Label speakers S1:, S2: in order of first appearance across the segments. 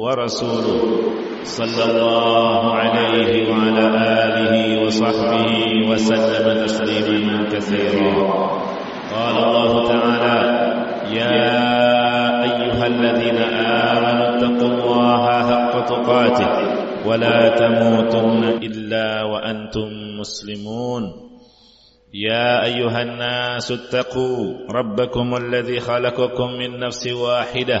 S1: ورسوله صلى الله عليه وعلى آله وصحبه وسلم تسليما كثيرا. قال الله تعالى يا أيها الذين آمنوا اتقوا الله حق تقاته ولا تموتن إلا وأنتم مسلمون. يا أيها الناس اتقوا ربكم الذي خلقكم من نفس واحدة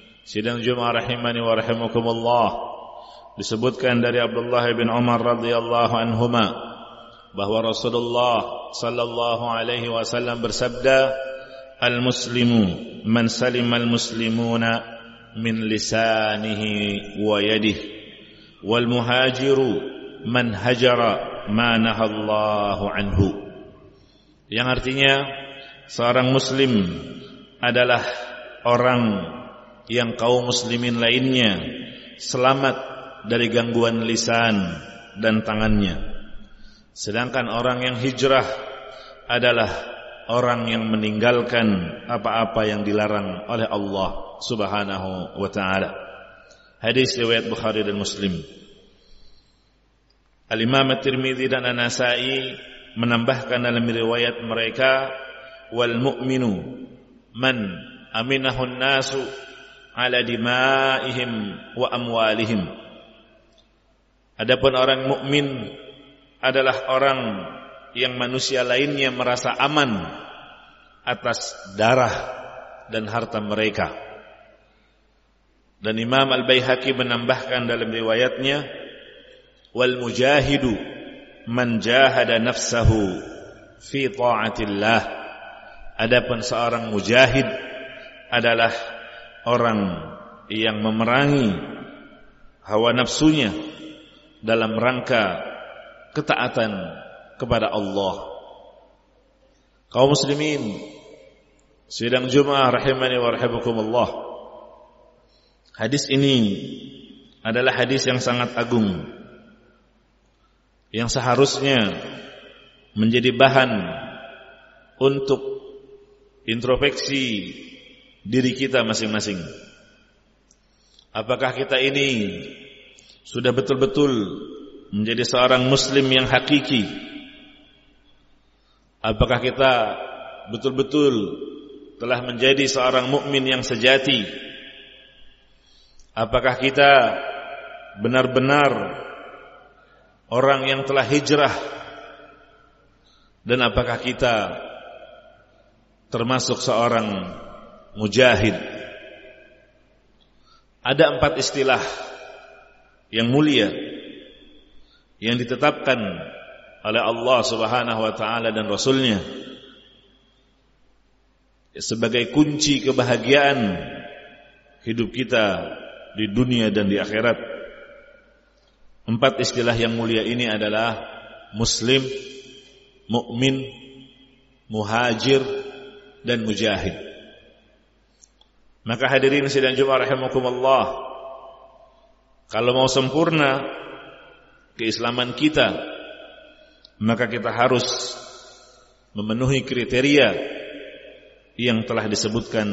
S1: Sidang Jumat rahimani wa rahimakumullah. Disebutkan dari Abdullah bin Umar radhiyallahu anhuma bahwa Rasulullah sallallahu alaihi wasallam bersabda Al-muslimu man salima al-muslimuna min lisanihi wa yadihi wal muhajiru man hajara ma nahallahu anhu. Yang artinya seorang muslim adalah orang yang kaum muslimin lainnya selamat dari gangguan lisan dan tangannya. Sedangkan orang yang hijrah adalah orang yang meninggalkan apa-apa yang dilarang oleh Allah Subhanahu wa taala. Hadis riwayat Bukhari dan Muslim. Al-Imam At-Tirmidzi dan An-Nasa'i menambahkan dalam riwayat mereka wal mu'minu man aminahun nasu ala dimaihim wa amwalihim Adapun orang mukmin adalah orang yang manusia lainnya merasa aman atas darah dan harta mereka. Dan Imam Al-Baihaqi menambahkan dalam riwayatnya wal mujahidu man jahada nafsahu fi ta'atillah. Adapun seorang mujahid adalah orang yang memerangi hawa nafsunya dalam rangka ketaatan kepada Allah. Kaum muslimin sidang Jumat rahimani wa rahimakumullah. Hadis ini adalah hadis yang sangat agung yang seharusnya menjadi bahan untuk introspeksi diri kita masing-masing. Apakah kita ini sudah betul-betul menjadi seorang muslim yang hakiki? Apakah kita betul-betul telah menjadi seorang mukmin yang sejati? Apakah kita benar-benar orang yang telah hijrah? Dan apakah kita termasuk seorang mujahid? Ada empat istilah yang mulia yang ditetapkan oleh Allah Subhanahu wa taala dan rasulnya sebagai kunci kebahagiaan hidup kita di dunia dan di akhirat. Empat istilah yang mulia ini adalah muslim, mukmin, muhajir dan mujahid. Maka hadirin sidang Jumat rahimakumullah kalau mau sempurna keislaman kita, maka kita harus memenuhi kriteria yang telah disebutkan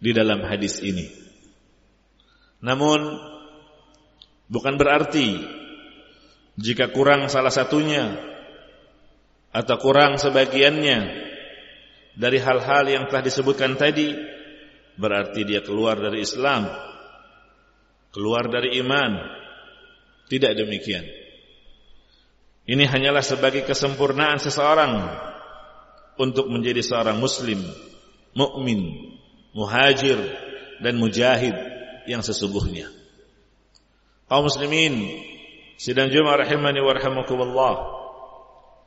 S1: di dalam hadis ini. Namun bukan berarti jika kurang salah satunya atau kurang sebagiannya dari hal-hal yang telah disebutkan tadi berarti dia keluar dari Islam, keluar dari iman. Tidak demikian. Ini hanyalah sebagai kesempurnaan seseorang untuk menjadi seorang muslim, mukmin, muhajir dan mujahid yang sesungguhnya. Kaum muslimin, sidang Jumat rahimani wa.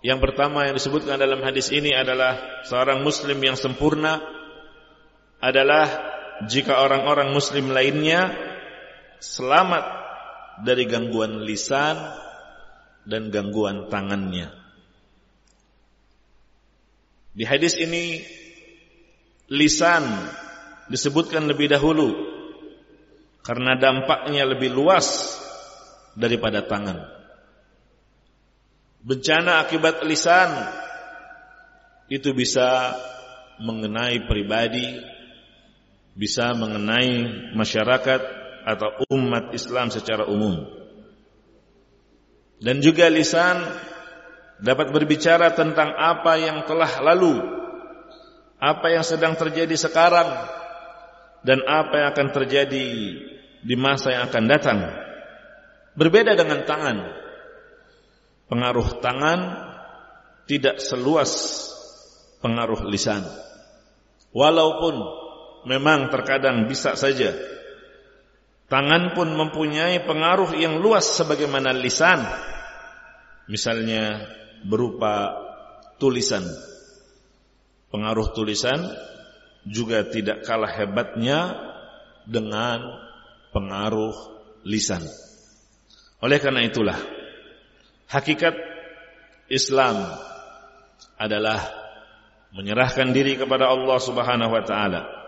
S1: Yang pertama yang disebutkan dalam hadis ini adalah seorang muslim yang sempurna adalah jika orang-orang muslim lainnya selamat dari gangguan lisan dan gangguan tangannya. Di hadis ini lisan disebutkan lebih dahulu karena dampaknya lebih luas daripada tangan. Bencana akibat lisan itu bisa mengenai pribadi, bisa mengenai masyarakat atau umat Islam secara umum. Dan juga lisan dapat berbicara tentang apa yang telah lalu, apa yang sedang terjadi sekarang, dan apa yang akan terjadi di masa yang akan datang. Berbeda dengan tangan. Pengaruh tangan tidak seluas pengaruh lisan. Walaupun memang terkadang bisa saja tangan pun mempunyai pengaruh yang luas sebagaimana lisan misalnya berupa tulisan. Pengaruh tulisan juga tidak kalah hebatnya dengan pengaruh lisan. Oleh karena itulah hakikat Islam adalah menyerahkan diri kepada Allah Subhanahu wa taala.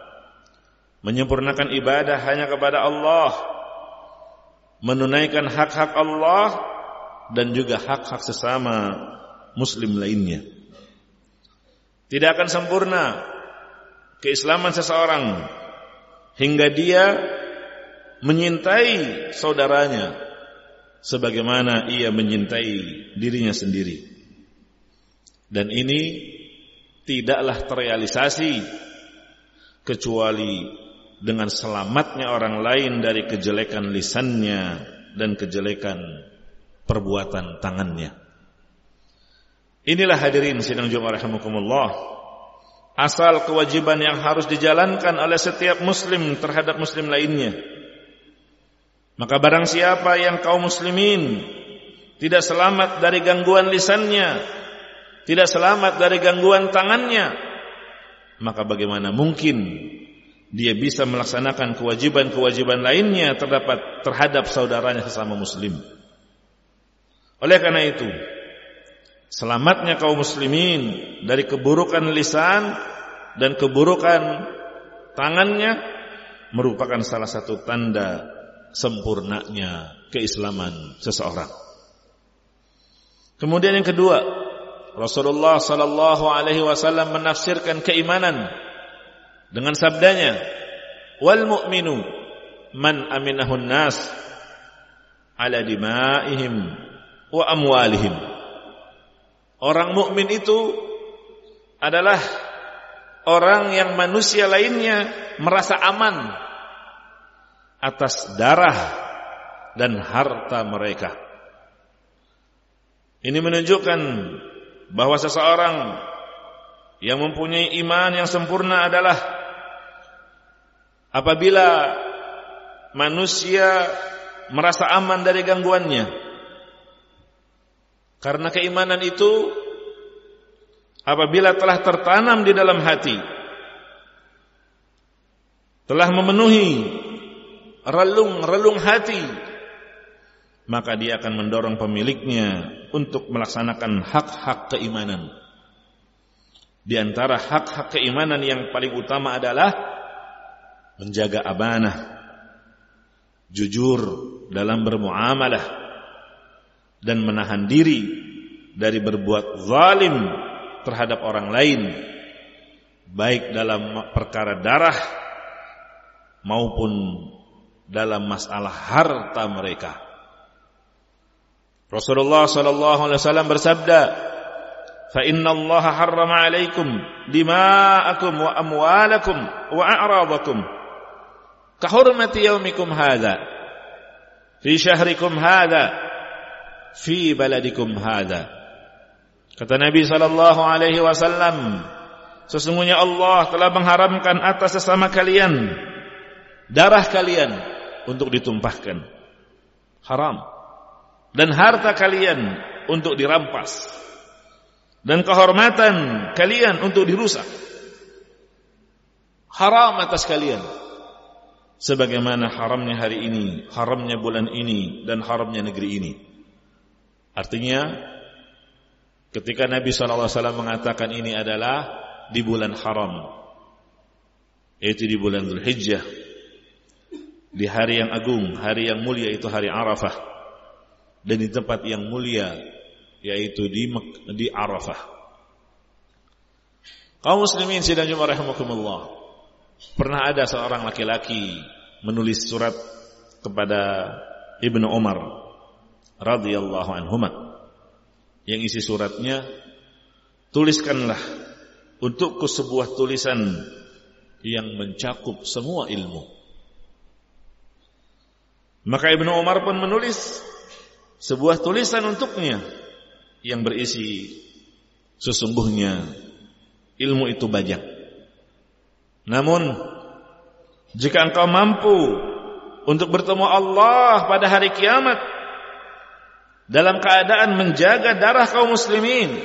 S1: Menyempurnakan ibadah hanya kepada Allah. Menunaikan hak-hak Allah dan juga hak-hak sesama muslim lainnya. Tidak akan sempurna keislaman seseorang hingga dia menyintai saudaranya sebagaimana ia menyintai dirinya sendiri. Dan ini tidaklah terrealisasi kecuali dengan selamatnya orang lain dari kejelekan lisannya dan kejelekan perbuatan tangannya. Inilah hadirin sidang Jumat rahimakumullah. Asal kewajiban yang harus dijalankan oleh setiap muslim terhadap muslim lainnya. Maka barang siapa yang kaum muslimin tidak selamat dari gangguan lisannya, tidak selamat dari gangguan tangannya, maka bagaimana mungkin dia bisa melaksanakan kewajiban-kewajiban lainnya terdapat terhadap saudaranya sesama muslim? Oleh karena itu, selamatnya kaum muslimin dari keburukan lisan dan keburukan tangannya merupakan salah satu tanda sempurnanya keislaman seseorang. Kemudian yang kedua, Rasulullah sallallahu alaihi wasallam menafsirkan keimanan dengan sabdanya, "Wal mu'minu man aminahun nas ala dima'ihim wa amwalihim. Orang mukmin itu adalah orang yang manusia lainnya merasa aman atas darah dan harta mereka. Ini menunjukkan bahwa seseorang yang mempunyai iman yang sempurna adalah apabila manusia merasa aman dari gangguannya karena keimanan itu apabila telah tertanam di dalam hati telah memenuhi relung-relung hati maka dia akan mendorong pemiliknya untuk melaksanakan hak-hak keimanan. Di antara hak-hak keimanan yang paling utama adalah menjaga amanah, jujur dalam bermuamalah, dan menahan diri dari berbuat zalim terhadap orang lain baik dalam perkara darah maupun dalam masalah harta mereka. Rasulullah sallallahu alaihi wasallam bersabda, "Fa inna Allah harrama 'alaikum dima'akum wa amwalakum wa a'radakum ka hurmati yaumikum hadha fi syahrikum hadha fi baladikum hadha." Kata Nabi sallallahu alaihi wasallam, sesungguhnya Allah telah mengharamkan atas sesama kalian darah kalian untuk ditumpahkan. Haram. Dan harta kalian untuk dirampas. Dan kehormatan kalian untuk dirusak. Haram atas kalian. Sebagaimana haramnya hari ini, haramnya bulan ini, dan haramnya negeri ini. Artinya, ketika Nabi SAW mengatakan ini adalah di bulan haram. Yaitu di bulan Dhul Hijjah di hari yang agung, hari yang mulia itu hari Arafah dan di tempat yang mulia yaitu di di Arafah. Kaum muslimin sidang rahimakumullah. Pernah ada seorang laki-laki menulis surat kepada Ibnu Umar radhiyallahu anhuma yang isi suratnya tuliskanlah untukku sebuah tulisan yang mencakup semua ilmu maka Ibnu Umar pun menulis sebuah tulisan untuknya yang berisi sesungguhnya ilmu itu banyak. Namun jika engkau mampu untuk bertemu Allah pada hari kiamat dalam keadaan menjaga darah kaum muslimin,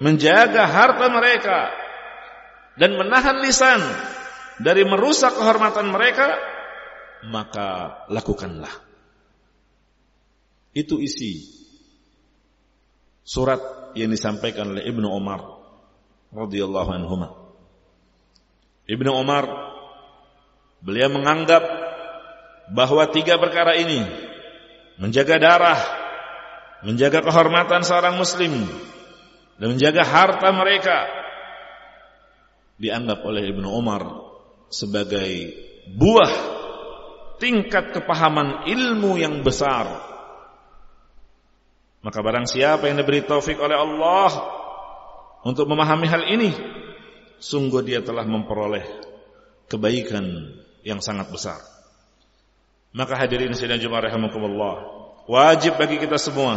S1: menjaga harta mereka dan menahan lisan dari merusak kehormatan mereka, maka lakukanlah. Itu isi surat yang disampaikan oleh Ibnu Umar radhiyallahu anhu. Ibnu Umar beliau menganggap bahwa tiga perkara ini menjaga darah, menjaga kehormatan seorang muslim dan menjaga harta mereka dianggap oleh Ibnu Umar sebagai buah tingkat kepahaman ilmu yang besar. Maka barang siapa yang diberi taufik oleh Allah untuk memahami hal ini, sungguh dia telah memperoleh kebaikan yang sangat besar. Maka hadirin sidang Jumat rahimakumullah, wajib bagi kita semua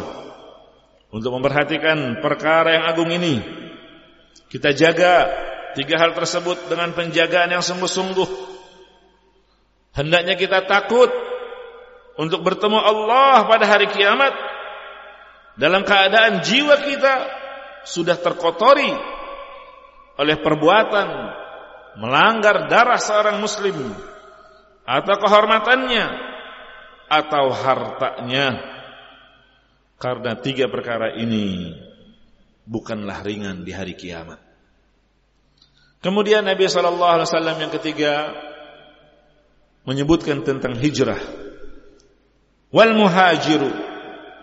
S1: untuk memperhatikan perkara yang agung ini. Kita jaga tiga hal tersebut dengan penjagaan yang sungguh-sungguh Hendaknya kita takut untuk bertemu Allah pada hari kiamat dalam keadaan jiwa kita sudah terkotori oleh perbuatan melanggar darah seorang muslim atau kehormatannya atau hartanya karena tiga perkara ini bukanlah ringan di hari kiamat. Kemudian Nabi sallallahu alaihi wasallam yang ketiga menyebutkan tentang hijrah. Wal muhajiru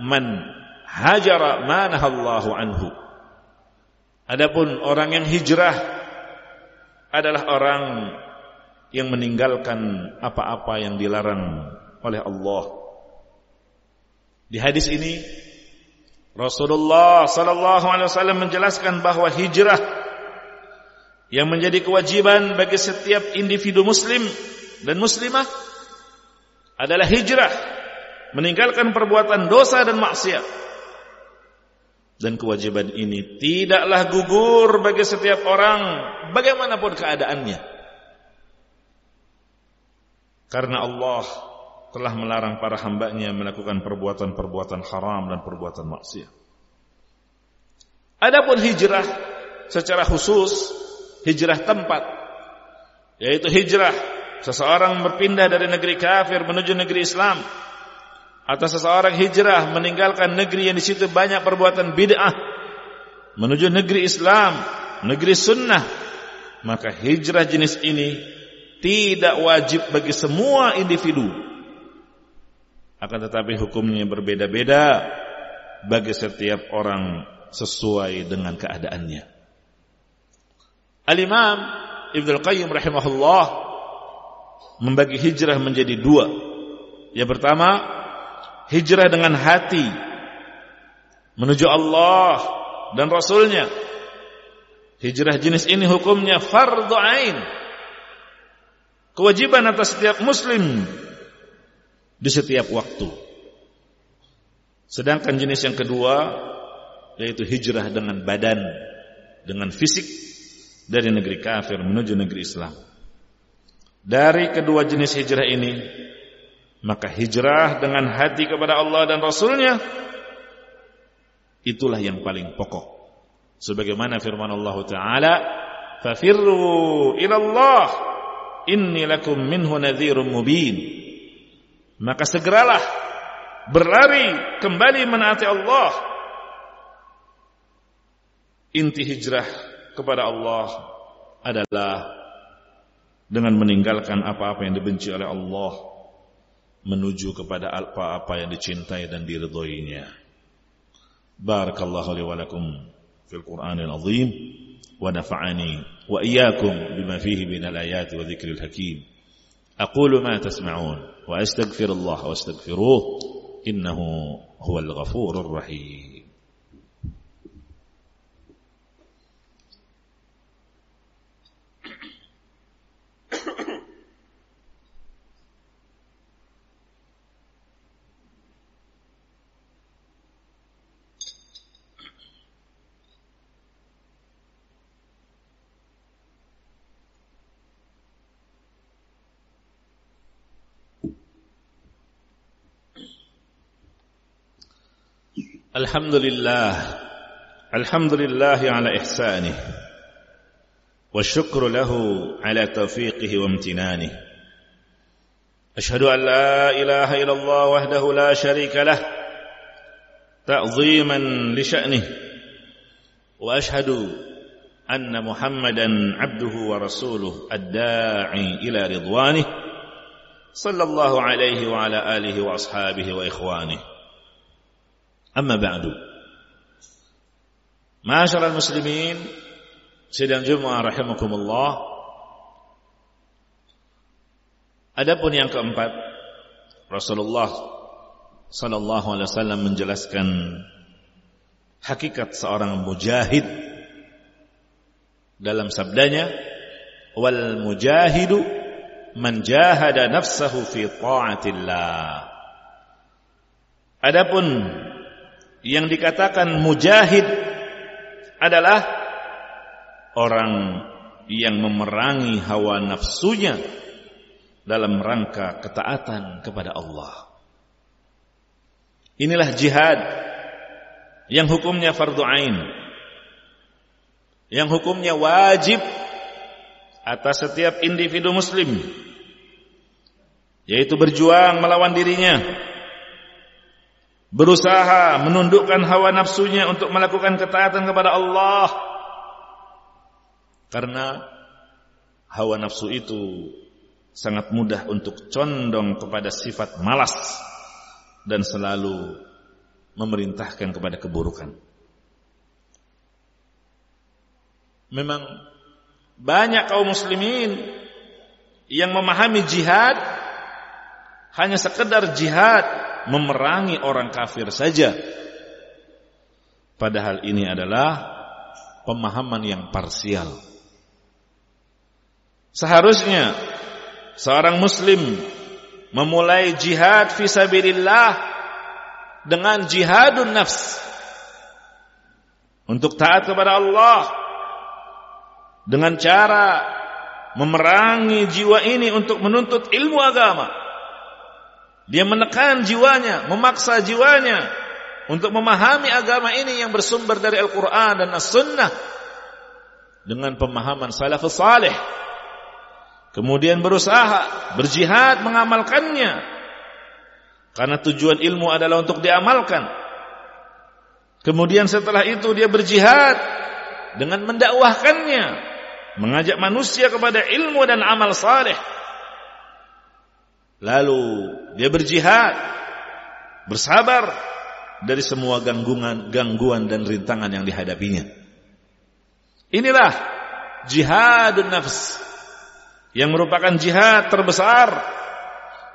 S1: man hajara manahallahu anhu. Adapun orang yang hijrah adalah orang yang meninggalkan apa-apa yang dilarang oleh Allah. Di hadis ini Rasulullah sallallahu alaihi wasallam menjelaskan bahwa hijrah yang menjadi kewajiban bagi setiap individu muslim dan muslimah adalah hijrah, meninggalkan perbuatan dosa dan maksiat. Dan kewajiban ini tidaklah gugur bagi setiap orang bagaimanapun keadaannya. Karena Allah telah melarang para hambanya melakukan perbuatan-perbuatan haram dan perbuatan maksiat. Adapun hijrah secara khusus, hijrah tempat, yaitu hijrah seseorang berpindah dari negeri kafir menuju negeri Islam atau seseorang hijrah meninggalkan negeri yang di situ banyak perbuatan bid'ah menuju negeri Islam, negeri sunnah, maka hijrah jenis ini tidak wajib bagi semua individu. Akan tetapi hukumnya berbeda-beda bagi setiap orang sesuai dengan keadaannya. Al-Imam Ibnu Al-Qayyim rahimahullah membagi hijrah menjadi dua. Yang pertama, hijrah dengan hati menuju Allah dan Rasulnya. Hijrah jenis ini hukumnya fardhu ain. Kewajiban atas setiap muslim di setiap waktu. Sedangkan jenis yang kedua yaitu hijrah dengan badan, dengan fisik dari negeri kafir menuju negeri Islam. Dari kedua jenis hijrah ini, maka hijrah dengan hati kepada Allah dan Rasulnya itulah yang paling pokok. Sebagaimana firman Allah Taala, "Fafirru ila Allah, inni lakum minhu nadhirum mubin." Maka segeralah berlari kembali menaati Allah inti hijrah kepada Allah adalah dengan meninggalkan apa-apa yang dibenci oleh Allah menuju kepada apa-apa yang dicintai dan diridhoinya. Barakallahu li wa lakum fil Qur'anil azim wa nafa'ani wa iyyakum bima fihi min al-ayati wa dhikril hakim. أقول ما تسمعون وأستغفر الله واستغفروه إنه هو الغفور الرحيم الحمد لله الحمد لله على إحسانه والشكر له على توفيقه وامتنانه. أشهد أن لا إله إلا الله وحده لا شريك له تعظيما لشأنه وأشهد أن محمدا عبده ورسوله الداعي إلى رضوانه صلى الله عليه وعلى آله وأصحابه وإخوانه. Amma ba'du. Masyaallah muslimin, sidang Jumat rahimakumullah. Adapun yang keempat, Rasulullah sallallahu alaihi wasallam menjelaskan hakikat seorang mujahid dalam sabdanya wal mujahidu man jahada nafsahu fi ta'atillah Adapun yang dikatakan mujahid adalah orang yang memerangi hawa nafsunya dalam rangka ketaatan kepada Allah. Inilah jihad yang hukumnya fardu ain. Yang hukumnya wajib atas setiap individu muslim yaitu berjuang melawan dirinya berusaha menundukkan hawa nafsunya untuk melakukan ketaatan kepada Allah. Karena hawa nafsu itu sangat mudah untuk condong kepada sifat malas dan selalu memerintahkan kepada keburukan. Memang banyak kaum muslimin yang memahami jihad hanya sekedar jihad memerangi orang kafir saja. Padahal ini adalah pemahaman yang parsial. Seharusnya seorang muslim memulai jihad fisabilillah dengan jihadun nafs untuk taat kepada Allah dengan cara memerangi jiwa ini untuk menuntut ilmu agama dia menekan jiwanya, memaksa jiwanya untuk memahami agama ini yang bersumber dari Al-Quran dan As-Sunnah dengan pemahaman salafus salih. Kemudian berusaha, berjihad mengamalkannya. Karena tujuan ilmu adalah untuk diamalkan. Kemudian setelah itu dia berjihad dengan mendakwahkannya, mengajak manusia kepada ilmu dan amal saleh. Lalu dia berjihad, bersabar dari semua gangguan, gangguan dan rintangan yang dihadapinya. Inilah jihadun nafs yang merupakan jihad terbesar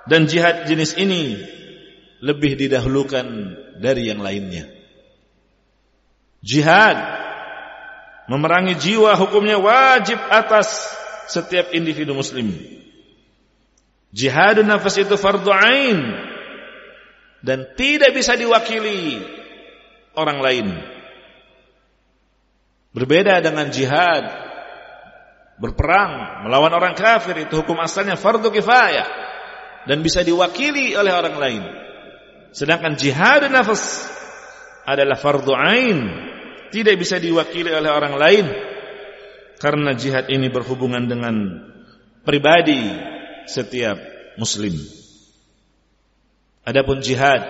S1: dan jihad jenis ini lebih didahulukan dari yang lainnya. Jihad memerangi jiwa hukumnya wajib atas setiap individu muslim. Jihadun nafas itu fardu ain. Dan tidak bisa diwakili orang lain. Berbeda dengan jihad berperang melawan orang kafir itu hukum asalnya fardu kifayah. Dan bisa diwakili oleh orang lain. Sedangkan jihad nafas adalah fardu ain, tidak bisa diwakili oleh orang lain. Karena jihad ini berhubungan dengan pribadi setiap muslim. Adapun jihad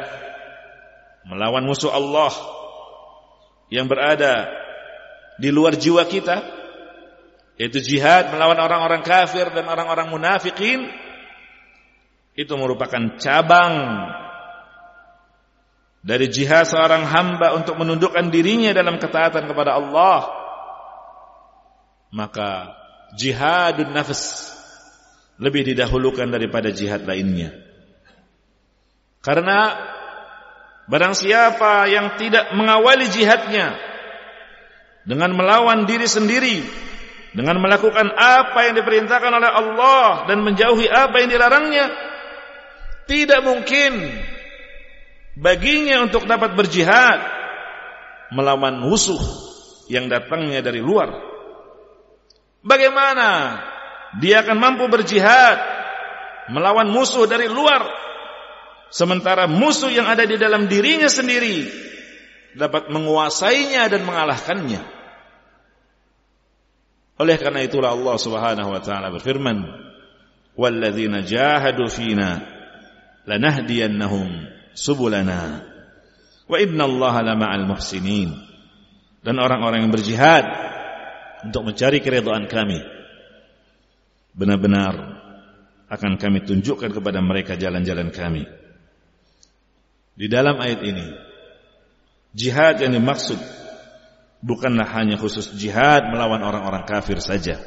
S1: melawan musuh Allah yang berada di luar jiwa kita yaitu jihad melawan orang-orang kafir dan orang-orang munafikin itu merupakan cabang dari jihad seorang hamba untuk menundukkan dirinya dalam ketaatan kepada Allah maka jihadun nafs lebih didahulukan daripada jihad lainnya karena barang siapa yang tidak mengawali jihadnya dengan melawan diri sendiri dengan melakukan apa yang diperintahkan oleh Allah dan menjauhi apa yang dilarangnya tidak mungkin baginya untuk dapat berjihad melawan musuh yang datangnya dari luar. Bagaimana dia akan mampu berjihad melawan musuh dari luar. Sementara musuh yang ada di dalam dirinya sendiri dapat menguasainya dan mengalahkannya. Oleh karena itulah Allah Subhanahu wa taala berfirman, "Walladzina jahadu fina lanahdiyannahum subulana wa inna Allah lama'al muhsinin. Dan orang-orang yang berjihad untuk mencari keridhaan kami benar-benar akan kami tunjukkan kepada mereka jalan-jalan kami. Di dalam ayat ini jihad yang dimaksud bukanlah hanya khusus jihad melawan orang-orang kafir saja.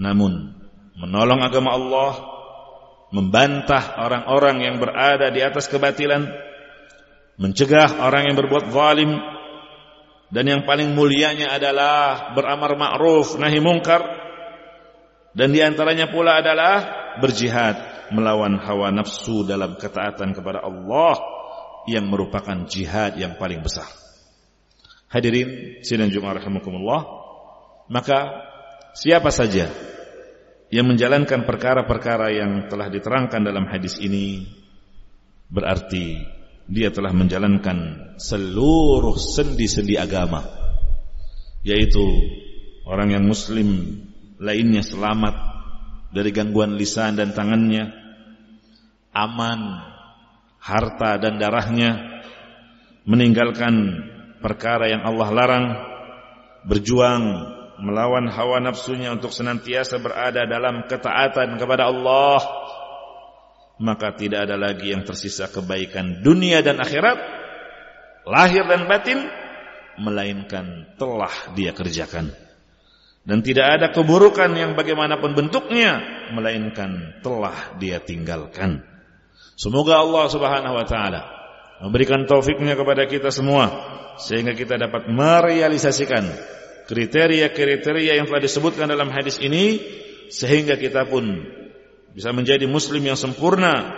S1: Namun menolong agama Allah membantah orang-orang yang berada di atas kebatilan, mencegah orang yang berbuat zalim, dan yang paling mulianya adalah beramar ma'ruf nahi mungkar, dan di antaranya pula adalah berjihad melawan hawa nafsu dalam ketaatan kepada Allah yang merupakan jihad yang paling besar. Hadirin sidang Jumat rahimakumullah, maka siapa saja yang menjalankan perkara-perkara yang telah diterangkan dalam hadis ini berarti dia telah menjalankan seluruh sendi-sendi agama yaitu orang yang muslim lainnya selamat dari gangguan lisan dan tangannya aman harta dan darahnya meninggalkan perkara yang Allah larang berjuang melawan hawa nafsunya untuk senantiasa berada dalam ketaatan kepada Allah maka tidak ada lagi yang tersisa kebaikan dunia dan akhirat lahir dan batin melainkan telah dia kerjakan dan tidak ada keburukan yang bagaimanapun bentuknya melainkan telah dia tinggalkan semoga Allah Subhanahu wa taala memberikan taufiknya kepada kita semua sehingga kita dapat merealisasikan kriteria-kriteria yang telah disebutkan dalam hadis ini sehingga kita pun bisa menjadi muslim yang sempurna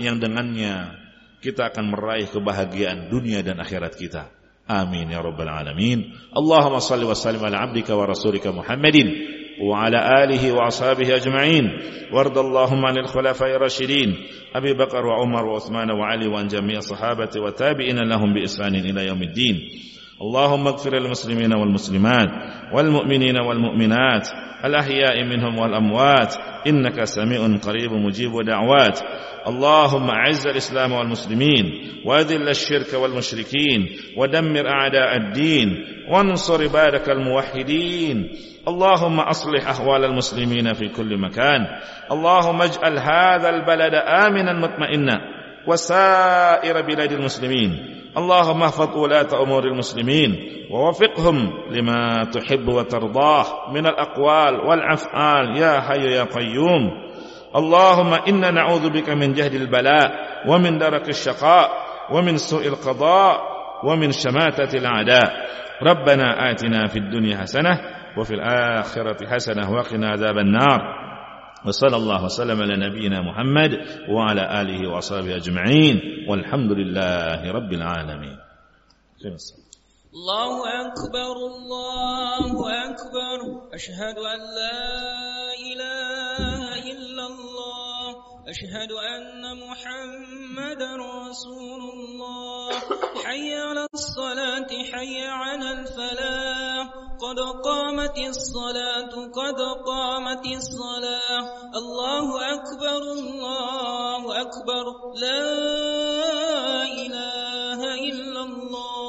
S1: yang dengannya kita akan meraih kebahagiaan dunia dan akhirat kita. Rabbal alamin. Allahumma salli wa sallim ala abdika wa rasulika Muhammadin وعلى آله وأصحابه أجمعين. وارض اللهم عن الخلفاء الراشدين أبي بكر وعمر وعثمان وعلي وعن جميع الصحابة وتابعين لهم بإحسان إلى يوم الدين. اللهم اغفر للمسلمين والمسلمات والمؤمنين والمؤمنات الأحياء منهم والأموات. إنك سميع قريب مجيب دعوات. اللهم أعز الإسلام والمسلمين وأذل الشرك والمشركين ودمر أعداء الدين وانصر عبادك الموحدين. اللهم أصلح أحوال المسلمين في كل مكان. اللهم اجعل هذا البلد آمنا مطمئنا. وسائر بلاد المسلمين. اللهم احفظ ولاة أمور المسلمين. ووفقهم لما تحب وترضاه. من الأقوال والأفعال. يا حي يا قيوم. اللهم إنا نعوذ بك من جهد البلاء ومن درك الشقاء ومن سوء القضاء ومن شماتة الأعداء. ربنا آتنا في الدنيا حسنة وفي الآخرة حسنة وقنا عذاب النار. وصلى الله وسلم على نبينا محمد وعلى آله وأصحابه أجمعين. والحمد لله رب العالمين.
S2: الله أكبر الله أكبر. أشهد أن لا إله أشهد أن محمد رسول الله. حي على الصلاة حي على الفلاح. قد قامت الصلاة قد قامت الصلاة. الله أكبر الله أكبر. لا إله إلا الله.